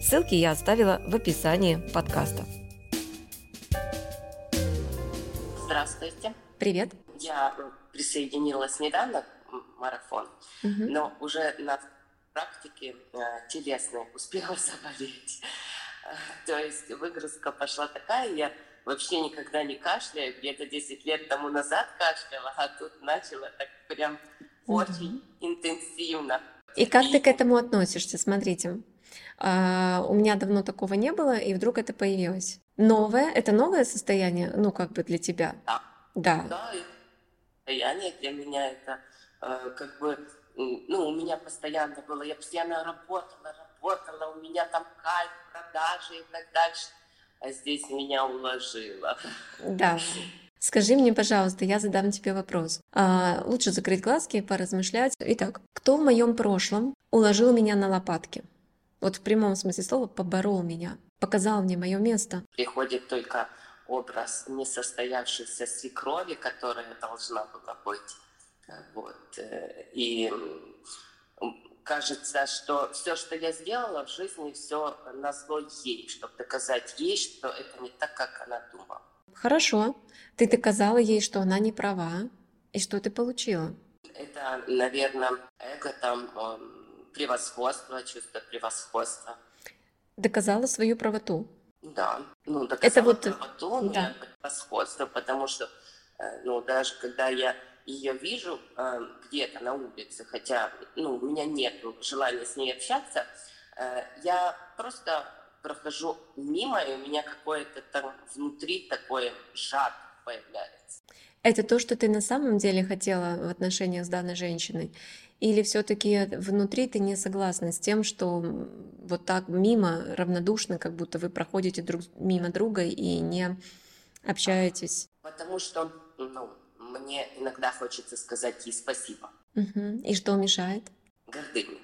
Ссылки я оставила в описании подкаста. Здравствуйте. Привет. Я присоединилась недавно к марафон, угу. но уже на практике э, телесной успела заболеть. То есть выгрузка пошла такая, я вообще никогда не кашляю, где-то 10 лет тому назад кашляла, а тут начала так прям очень интенсивно. И как ты к этому относишься? Смотрите, а, у меня давно такого не было, и вдруг это появилось. Новое, это новое состояние, ну, как бы для тебя? Да. Да. Да, состояние для меня это э, как бы, ну, у меня постоянно было, я постоянно работала, работала, у меня там кайф, продажи и так дальше. А здесь меня уложило. Да. Скажи мне, пожалуйста, я задам тебе вопрос. А, лучше закрыть глазки и поразмышлять. Итак, кто в моем прошлом уложил меня на лопатки? Вот в прямом смысле слова поборол меня, показал мне мое место. Приходит только образ несостоявшейся свекрови, которая должна была быть. Вот. Э, и кажется, что все, что я сделала в жизни, все назло ей, чтобы доказать ей, что это не так, как она думала. Хорошо. Ты доказала ей, что она не права. И что ты получила? Это, наверное, эго там превосходство, чувство превосходства. Доказала свою правоту. Да, ну доказала Это вот... правоту, да. превосходство, потому что, э, ну даже когда я ее вижу э, где-то на улице, хотя, ну, у меня нет желания с ней общаться, э, я просто прохожу мимо, и у меня какое-то там внутри такое жар появляется. Это то, что ты на самом деле хотела в отношениях с данной женщиной? Или все-таки внутри ты не согласна с тем, что вот так мимо, равнодушно, как будто вы проходите друг мимо друга и не общаетесь? Потому что ну, мне иногда хочется сказать ей спасибо. Угу. И что мешает? Гордыня.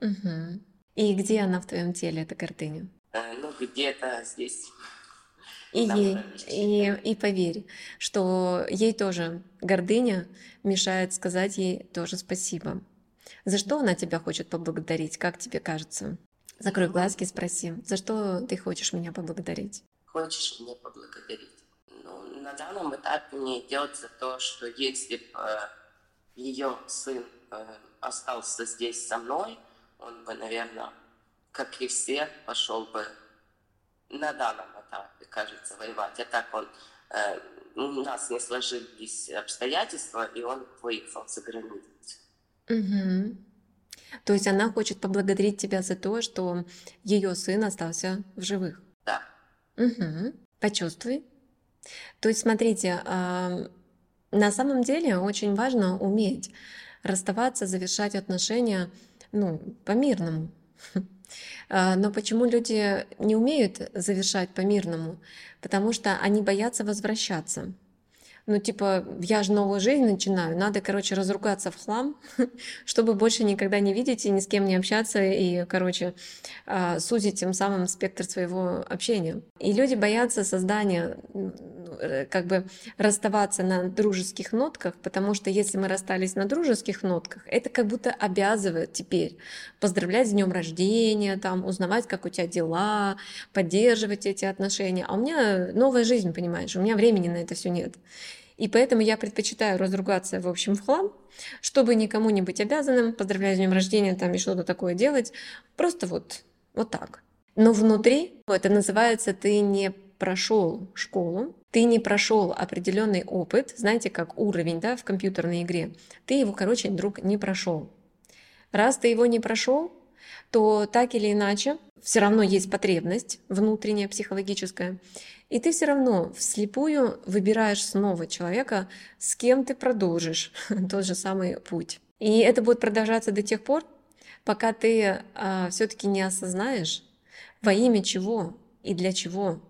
Угу. И где она в твоем теле, эта гордыня? Э, ну, где-то здесь. И ей, и, и поверь, что ей тоже гордыня мешает сказать ей тоже спасибо. За что она тебя хочет поблагодарить, как тебе кажется? Закрой глазки и спроси, за что ты хочешь меня поблагодарить? Хочешь меня поблагодарить? Ну, на данном этапе мне идет за то, что если бы э, ее сын э, остался здесь со мной, он бы, наверное, как и все, пошел бы на данном этапе, кажется, воевать. А так он э, у нас не сложились обстоятельства, и он выехал за границу. Угу. То есть она хочет поблагодарить тебя за то, что ее сын остался в живых. Да. Угу. Почувствуй. То есть, смотрите, на самом деле очень важно уметь расставаться, завершать отношения, ну, по-мирному. А, но почему люди не умеют завершать по-мирному? Потому что они боятся возвращаться ну, типа, я же новую жизнь начинаю, надо, короче, разругаться в хлам, чтобы больше никогда не видеть и ни с кем не общаться, и, короче, а, сузить тем самым спектр своего общения. И люди боятся создания, э, как бы, расставаться на дружеских нотках, потому что если мы расстались на дружеских нотках, это как будто обязывает теперь поздравлять с днем рождения, там, узнавать, как у тебя дела, поддерживать эти отношения. А у меня новая жизнь, понимаешь, у меня времени на это все нет. И поэтому я предпочитаю разругаться, в общем, в хлам, чтобы никому не быть обязанным, поздравлять с днем рождения там и что-то такое делать. Просто вот, вот так. Но внутри это называется ты не прошел школу, ты не прошел определенный опыт, знаете, как уровень да, в компьютерной игре, ты его, короче, друг, не прошел. Раз ты его не прошел, то так или иначе все равно есть потребность внутренняя, психологическая, и ты все равно вслепую выбираешь снова человека, с кем ты продолжишь тот же самый путь. И это будет продолжаться до тех пор, пока ты а, все-таки не осознаешь, во имя чего и для чего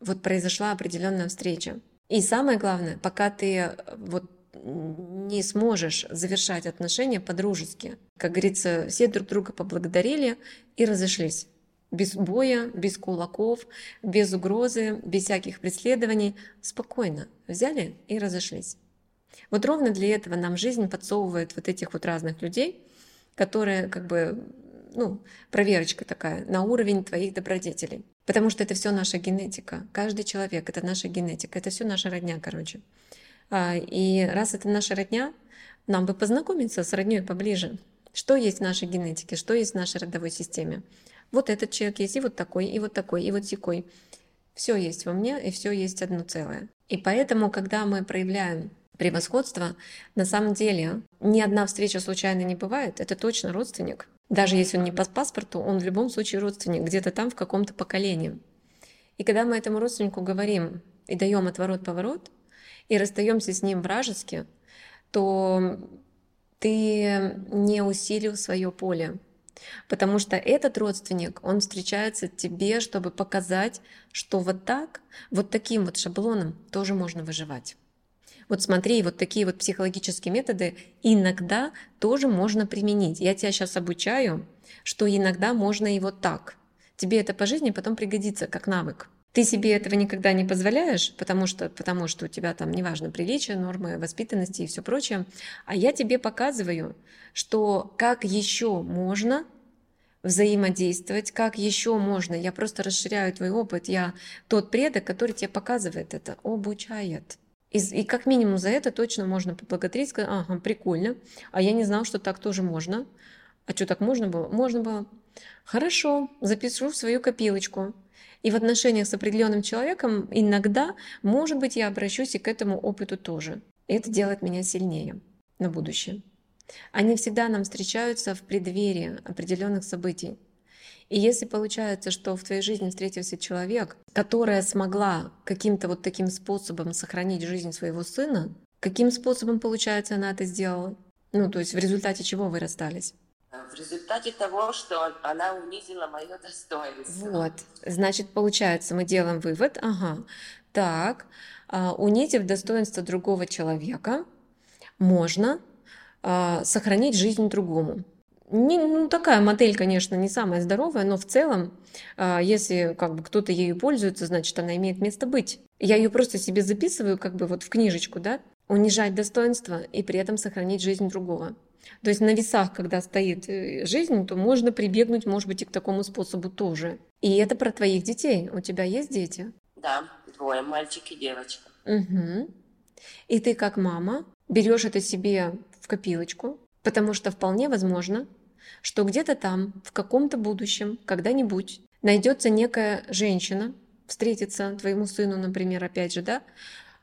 вот произошла определенная встреча. И самое главное, пока ты э, вот не сможешь завершать отношения по-дружески. Как говорится, все друг друга поблагодарили и разошлись. Без боя, без кулаков, без угрозы, без всяких преследований. Спокойно взяли и разошлись. Вот ровно для этого нам жизнь подсовывает вот этих вот разных людей, которые как бы, ну, проверочка такая на уровень твоих добродетелей. Потому что это все наша генетика. Каждый человек — это наша генетика. Это все наша родня, короче. А, и раз это наша родня, нам бы познакомиться с родней поближе. Что есть в нашей генетике, что есть в нашей родовой системе. Вот этот человек есть, и вот такой, и вот такой, и вот секой. Все есть во мне, и все есть одно целое. И поэтому, когда мы проявляем превосходство, на самом деле ни одна встреча случайно не бывает. Это точно родственник. Даже если он не по паспорту, он в любом случае родственник, где-то там в каком-то поколении. И когда мы этому родственнику говорим и даем отворот-поворот, и расстаемся с ним вражески, то ты не усилил свое поле. Потому что этот родственник, он встречается тебе, чтобы показать, что вот так, вот таким вот шаблоном тоже можно выживать. Вот смотри, вот такие вот психологические методы иногда тоже можно применить. Я тебя сейчас обучаю, что иногда можно и вот так. Тебе это по жизни потом пригодится как навык. Ты себе этого никогда не позволяешь, потому что, потому что у тебя там, неважно, приличие, нормы воспитанности и все прочее. А я тебе показываю, что как еще можно взаимодействовать, как еще можно. Я просто расширяю твой опыт. Я тот предок, который тебе показывает это, обучает. И, и как минимум за это точно можно поблагодарить, сказать, ага, прикольно, а я не знал, что так тоже можно. А что, так можно было? Можно было. Хорошо, запишу в свою копилочку. И в отношениях с определенным человеком иногда, может быть, я обращусь и к этому опыту тоже. И это делает меня сильнее на будущее. Они всегда нам встречаются в преддверии определенных событий. И если получается, что в твоей жизни встретился человек, которая смогла каким-то вот таким способом сохранить жизнь своего сына, каким способом, получается, она это сделала? Ну, то есть в результате чего вы расстались? В результате того, что она унизила мое достоинство. Вот, значит, получается, мы делаем вывод, ага, так, а, унизив достоинство другого человека, можно а, сохранить жизнь другому. Не, ну, такая модель, конечно, не самая здоровая, но в целом, а, если как бы кто-то ею пользуется, значит, она имеет место быть. Я ее просто себе записываю как бы вот в книжечку, да, унижать достоинство и при этом сохранить жизнь другого. То есть на весах, когда стоит э, жизнь, то можно прибегнуть, может быть, и к такому способу тоже. И это про твоих детей. У тебя есть дети? Да, двое, мальчик и девочка. Угу. И ты как мама берешь это себе в копилочку, потому что вполне возможно, что где-то там, в каком-то будущем, когда-нибудь найдется некая женщина, встретится твоему сыну, например, опять же, да,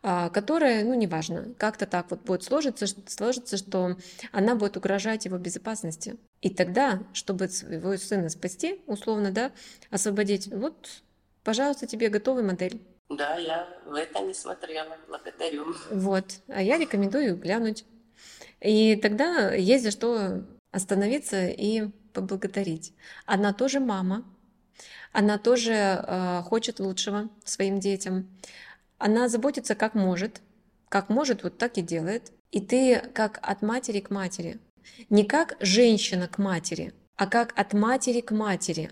которая, ну, неважно, как-то так вот будет сложиться, сложится, что она будет угрожать его безопасности. И тогда, чтобы своего сына спасти, условно, да, освободить, вот, пожалуйста, тебе готовая модель. Да, я в это не смотрела, благодарю. Вот, а я рекомендую глянуть. И тогда есть за что остановиться и поблагодарить. Она тоже мама, она тоже э, хочет лучшего своим детям. Она заботится как может, как может, вот так и делает. И ты как от матери к матери. Не как женщина к матери, а как от матери к матери.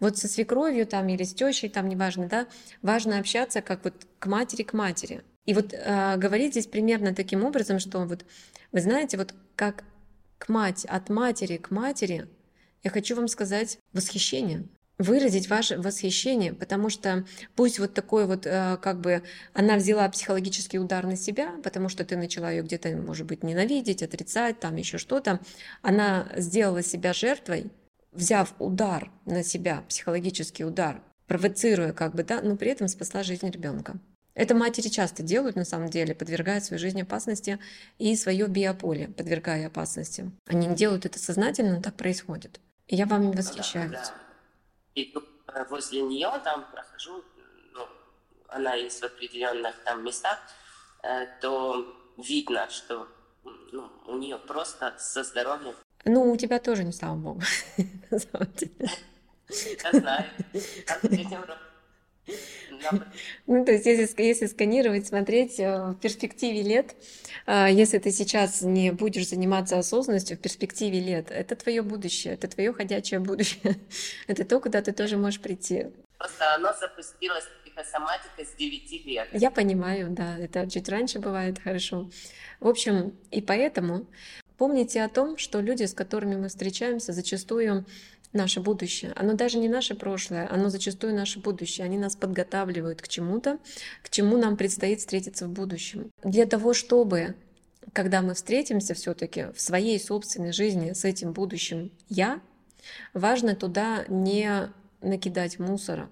Вот со свекровью там или с тещей, там неважно, да, важно общаться как вот к матери к матери. И вот э, говорить здесь примерно таким образом, что вот, вы знаете, вот как к мать, от матери к матери, я хочу вам сказать восхищение выразить ваше восхищение, потому что пусть вот такой вот, э, как бы, она взяла психологический удар на себя, потому что ты начала ее где-то, может быть, ненавидеть, отрицать, там еще что-то, она сделала себя жертвой, взяв удар на себя, психологический удар, провоцируя как бы, да, но при этом спасла жизнь ребенка. Это матери часто делают, на самом деле, подвергая свою жизнь опасности и свое биополе, подвергая опасности. Они не делают это сознательно, но так происходит. И я вам восхищаюсь. Да, да и э, возле нее там прохожу, ну, она есть в определенных там местах, э, то видно, что ну, у нее просто со здоровьем. Ну, у тебя тоже, не слава богу, Я знаю. Ну, то есть, если, если сканировать, смотреть э, в перспективе лет, э, если ты сейчас не будешь заниматься осознанностью в перспективе лет, это твое будущее, это твое ходячее будущее, это то, куда ты тоже можешь прийти. Просто оно запустилось психосоматика с 9 лет. Я понимаю, да, это чуть раньше бывает хорошо. В общем, и поэтому помните о том, что люди, с которыми мы встречаемся, зачастую наше будущее. Оно даже не наше прошлое, оно зачастую наше будущее. Они нас подготавливают к чему-то, к чему нам предстоит встретиться в будущем. Для того, чтобы когда мы встретимся все-таки в своей собственной жизни с этим будущим я, важно туда не накидать мусора.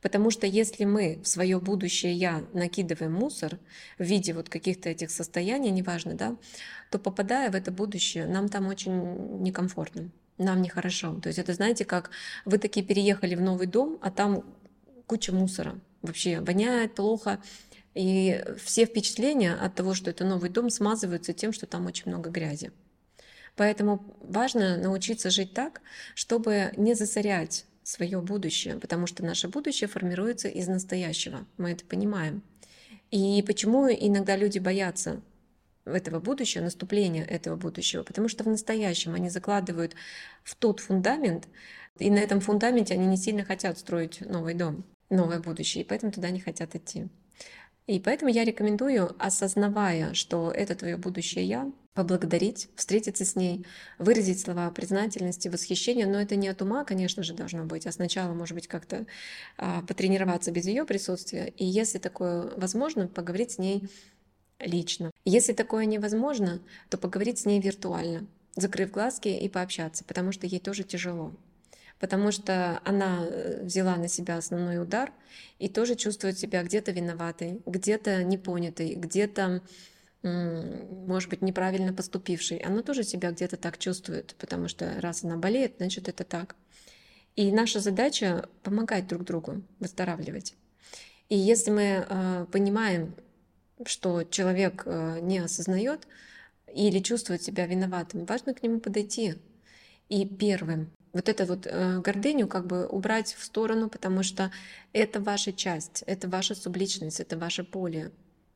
Потому что если мы в свое будущее я накидываем мусор в виде вот каких-то этих состояний, неважно, да, то попадая в это будущее, нам там очень некомфортно нам нехорошо. То есть это, знаете, как вы такие переехали в новый дом, а там куча мусора. Вообще воняет плохо. И все впечатления от того, что это новый дом, смазываются тем, что там очень много грязи. Поэтому важно научиться жить так, чтобы не засорять свое будущее, потому что наше будущее формируется из настоящего. Мы это понимаем. И почему иногда люди боятся этого будущего, наступления этого будущего, потому что в настоящем они закладывают в тот фундамент, и на этом фундаменте они не сильно хотят строить новый дом, новое будущее, и поэтому туда не хотят идти. И поэтому я рекомендую, осознавая, что это твое будущее я, поблагодарить, встретиться с ней, выразить слова признательности, восхищения, но это не от ума, конечно же, должно быть, а сначала, может быть, как-то а, потренироваться без ее присутствия. И если такое возможно, поговорить с ней лично. Если такое невозможно, то поговорить с ней виртуально, закрыв глазки и пообщаться, потому что ей тоже тяжело. Потому что она э, взяла на себя основной удар и тоже чувствует себя где-то виноватой, где-то непонятой, где-то, может быть, неправильно поступившей. Она тоже себя где-то так чувствует, потому что раз она болеет, значит, это так. И наша задача помогать друг другу выздоравливать. И если мы э, понимаем, что человек э, не осознает или чувствует себя виноватым, важно к нему подойти и первым вот эту вот э, гордыню как бы убрать в сторону, потому что это ваша часть, это ваша субличность, это ваше поле,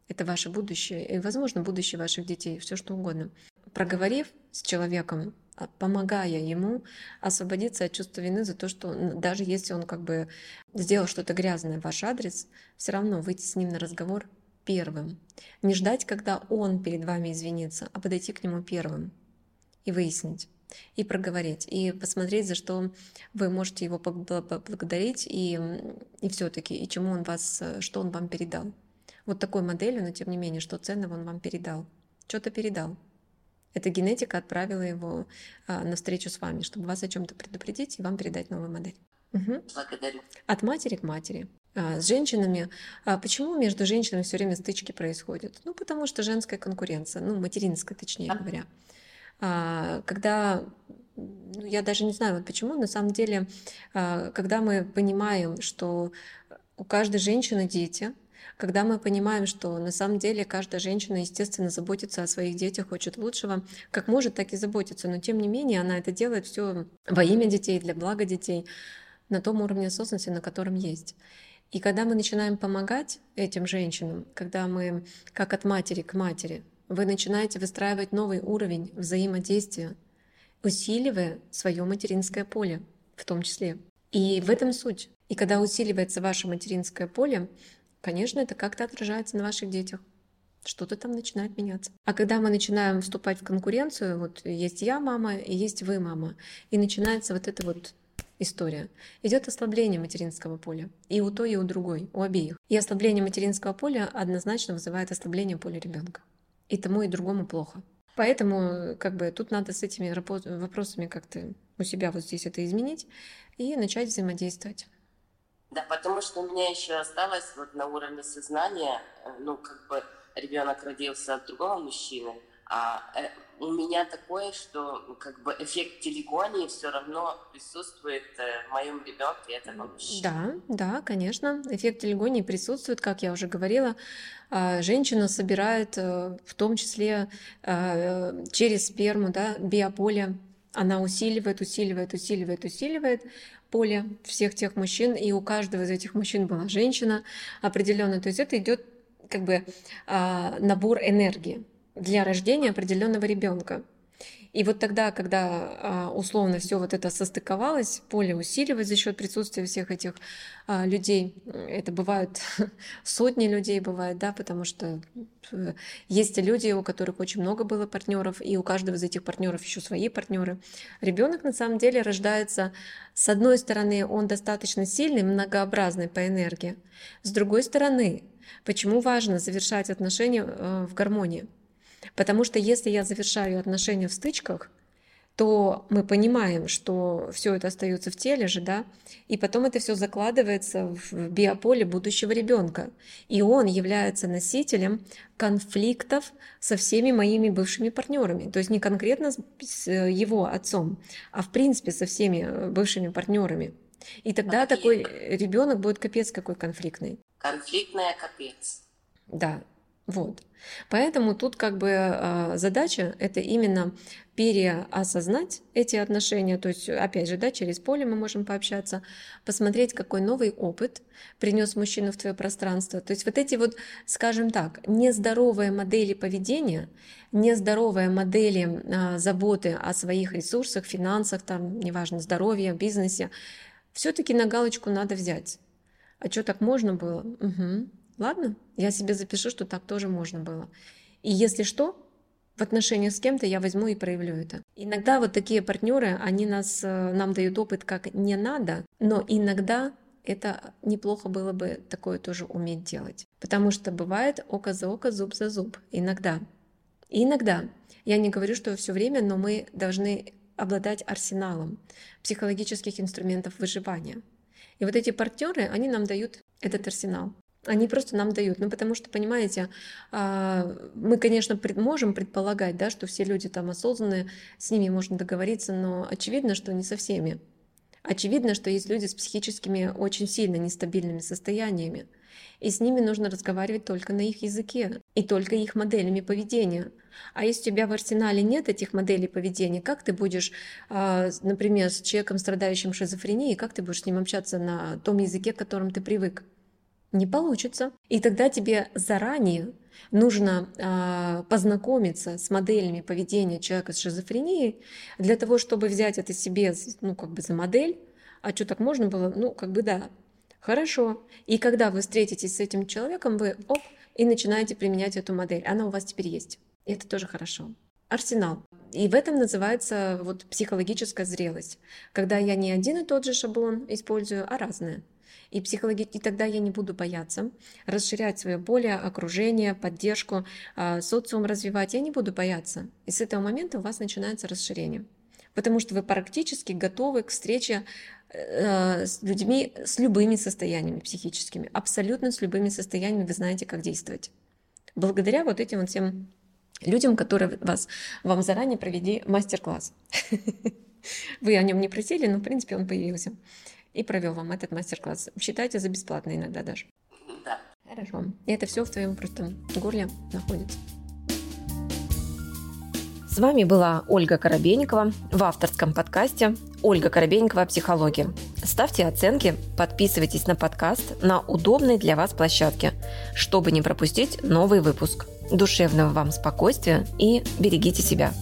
это ваше будущее и, возможно, будущее ваших детей, все что угодно. Проговорив с человеком, а, помогая ему освободиться от чувства вины за то, что даже если он как бы сделал что-то грязное в ваш адрес, все равно выйти с ним на разговор первым. Не ждать, когда он перед вами извинится, а подойти к нему первым и выяснить, и проговорить, и посмотреть, за что вы можете его поблагодарить, и, и все-таки, и чему он вас, что он вам передал. Вот такой моделью, но тем не менее, что ценного он вам передал. Что-то передал. Эта генетика отправила его а, на встречу с вами, чтобы вас о чем-то предупредить и вам передать новую модель. Угу. Благодарю. От матери к матери. А, с женщинами. А почему между женщинами все время стычки происходят? Ну, потому что женская конкуренция, ну, материнская, точнее говоря. А, когда ну, я даже не знаю, вот почему, на самом деле, когда мы понимаем, что у каждой женщины дети, когда мы понимаем, что на самом деле каждая женщина, естественно, заботится о своих детях, хочет лучшего, как может, так и заботится, но тем не менее она это делает все во имя детей, для блага детей, на том уровне осознанности, на котором есть. И когда мы начинаем помогать этим женщинам, когда мы как от матери к матери, вы начинаете выстраивать новый уровень взаимодействия, усиливая свое материнское поле в том числе. И в этом суть. И когда усиливается ваше материнское поле, конечно, это как-то отражается на ваших детях. Что-то там начинает меняться. А когда мы начинаем вступать в конкуренцию, вот есть я мама и есть вы мама, и начинается вот это вот история. Идет ослабление материнского поля. И у той, и у другой, у обеих. И ослабление материнского поля однозначно вызывает ослабление поля ребенка. И тому, и другому плохо. Поэтому как бы тут надо с этими вопросами как-то у себя вот здесь это изменить и начать взаимодействовать. Да, потому что у меня еще осталось вот на уровне сознания, э, ну, как бы ребенок родился от другого мужчины, а э, у меня такое, что как бы эффект телегонии все равно присутствует э, в моем ребенке этого мужчины. Да, да, конечно, эффект телегонии присутствует, как я уже говорила. А, женщина собирает э, в том числе через сперму да, биополе Она усиливает, усиливает, усиливает, усиливает поле всех тех мужчин, и у каждого из этих мужчин была женщина определенная. То есть это идет как бы а, набор энергии для рождения определенного ребенка. И вот тогда, когда а, условно все вот это состыковалось, поле усиливать за счет присутствия всех этих а, людей, это бывают сотни людей, бывает, да, потому что э, есть люди, у которых очень много было партнеров, и у каждого из этих партнеров еще свои партнеры. Ребенок на самом деле рождается, с одной стороны, он достаточно сильный, многообразный по энергии, с другой стороны, почему важно завершать отношения э, в гармонии? Потому что если я завершаю отношения в стычках, то мы понимаем, что все это остается в теле же, да, и потом это все закладывается в биополе будущего ребенка. И он является носителем конфликтов со всеми моими бывшими партнерами. То есть не конкретно с его отцом, а в принципе со всеми бывшими партнерами. И тогда Конфликт. такой ребенок будет капец какой конфликтный. Конфликтная капец. Да, вот. Поэтому тут как бы а, задача это именно переосознать эти отношения, то есть опять же, да, через поле мы можем пообщаться, посмотреть, какой новый опыт принес мужчина в твое пространство. То есть вот эти вот, скажем так, нездоровые модели поведения, нездоровые модели а, заботы о своих ресурсах, финансах, там, неважно, здоровье, бизнесе, все-таки на галочку надо взять. А что так можно было? Угу. Ладно, я себе запишу, что так тоже можно было. И если что, в отношениях с кем-то я возьму и проявлю это. Иногда вот такие партнеры, они нас, э, нам дают опыт, как не надо, но иногда это неплохо было бы такое тоже уметь делать. Потому что бывает око за око, зуб за зуб. Иногда. И иногда. Я не говорю, что все время, но мы должны обладать арсеналом психологических инструментов выживания. И вот эти партнеры, они нам дают этот арсенал. Они просто нам дают. Ну, потому что, понимаете, а, мы, конечно, можем предполагать, да, что все люди там осознанные, с ними можно договориться, но очевидно, что не со всеми. Очевидно, что есть люди с психическими очень сильно нестабильными состояниями, и с ними нужно разговаривать только на их языке и только их моделями поведения. А если у тебя в арсенале нет этих моделей поведения, как ты будешь, а, например, с человеком, страдающим шизофренией, как ты будешь с ним общаться на том языке, к которому ты привык? Не получится. И тогда тебе заранее нужно э, познакомиться с моделями поведения человека с шизофренией для того, чтобы взять это себе, ну, как бы за модель. А что так можно было? Ну, как бы да. Хорошо. И когда вы встретитесь с этим человеком, вы оп, и начинаете применять эту модель. Она у вас теперь есть. И это тоже хорошо. Арсенал. И в этом называется вот психологическая зрелость, когда я не один и тот же шаблон использую, а разные и, психологи... и тогда я не буду бояться расширять свое поле, окружение, поддержку, а, социум развивать. Я не буду бояться. И с этого момента у вас начинается расширение. Потому что вы практически готовы к встрече э, с людьми с любыми состояниями психическими. Абсолютно с любыми состояниями вы знаете, как действовать. Благодаря вот этим вот всем людям, которые вас, вам заранее провели мастер-класс. Вы о нем не просили, но в принципе он появился и провел вам этот мастер-класс. Считайте за бесплатно иногда даже. Да. Хорошо. И это все в твоем просто горле находится. С вами была Ольга Коробейникова в авторском подкасте «Ольга Коробейникова. Психология». Ставьте оценки, подписывайтесь на подкаст на удобной для вас площадке, чтобы не пропустить новый выпуск. Душевного вам спокойствия и берегите себя.